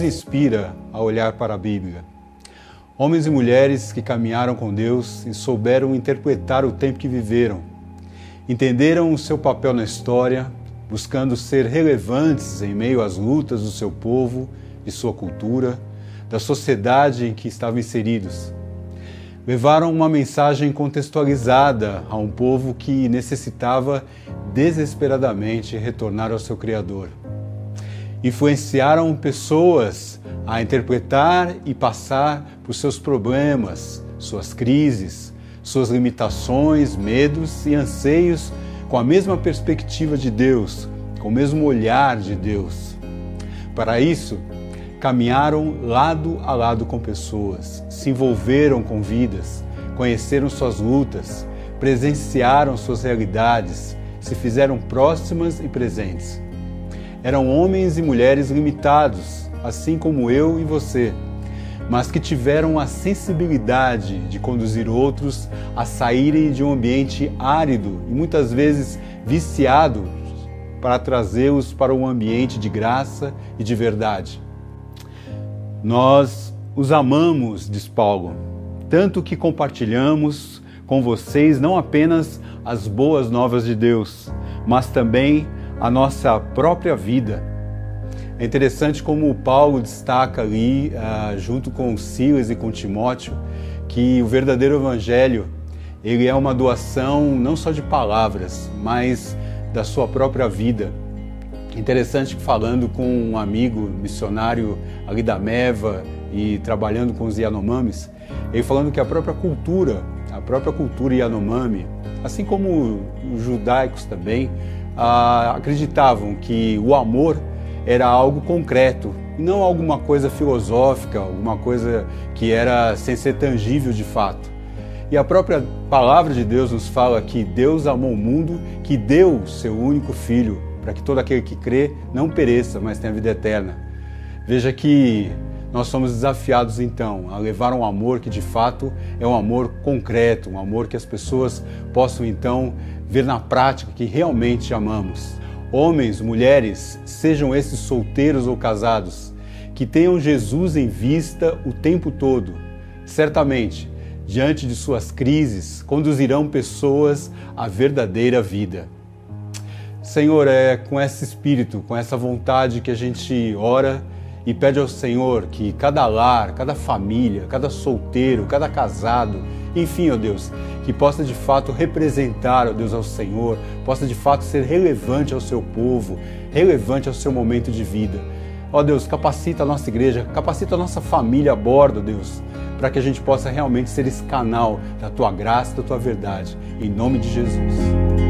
nos inspira a olhar para a Bíblia? Homens e mulheres que caminharam com Deus e souberam interpretar o tempo que viveram. Entenderam o seu papel na história, buscando ser relevantes em meio às lutas do seu povo, de sua cultura, da sociedade em que estavam inseridos. Levaram uma mensagem contextualizada a um povo que necessitava desesperadamente retornar ao seu Criador. Influenciaram pessoas a interpretar e passar por seus problemas, suas crises, suas limitações, medos e anseios com a mesma perspectiva de Deus, com o mesmo olhar de Deus. Para isso, caminharam lado a lado com pessoas, se envolveram com vidas, conheceram suas lutas, presenciaram suas realidades, se fizeram próximas e presentes. Eram homens e mulheres limitados, assim como eu e você, mas que tiveram a sensibilidade de conduzir outros a saírem de um ambiente árido e muitas vezes viciado para trazê-los para um ambiente de graça e de verdade. Nós os amamos, diz Paulo, tanto que compartilhamos com vocês não apenas as boas novas de Deus, mas também a nossa própria vida. É interessante como Paulo destaca ali, uh, junto com Silas e com Timóteo, que o verdadeiro evangelho ele é uma doação não só de palavras, mas da sua própria vida. Interessante que falando com um amigo missionário ali da Meva e trabalhando com os Yanomamis, ele falando que a própria cultura, a própria cultura Yanomami, assim como os judaicos também, ah, acreditavam que o amor era algo concreto, não alguma coisa filosófica, alguma coisa que era sem ser tangível de fato. E a própria palavra de Deus nos fala que Deus amou o mundo, que deu seu único filho para que todo aquele que crê não pereça, mas tenha vida eterna. Veja que nós somos desafiados então a levar um amor que de fato é um amor concreto, um amor que as pessoas possam então ver na prática que realmente amamos. Homens, mulheres, sejam esses solteiros ou casados, que tenham Jesus em vista o tempo todo. Certamente, diante de suas crises, conduzirão pessoas à verdadeira vida. Senhor, é com esse espírito, com essa vontade que a gente ora e pede ao Senhor que cada lar, cada família, cada solteiro, cada casado, enfim, ó Deus, que possa de fato representar, ó Deus, ao Senhor, possa de fato ser relevante ao seu povo, relevante ao seu momento de vida. Ó Deus, capacita a nossa igreja, capacita a nossa família a bordo, Deus, para que a gente possa realmente ser esse canal da tua graça, da tua verdade, em nome de Jesus.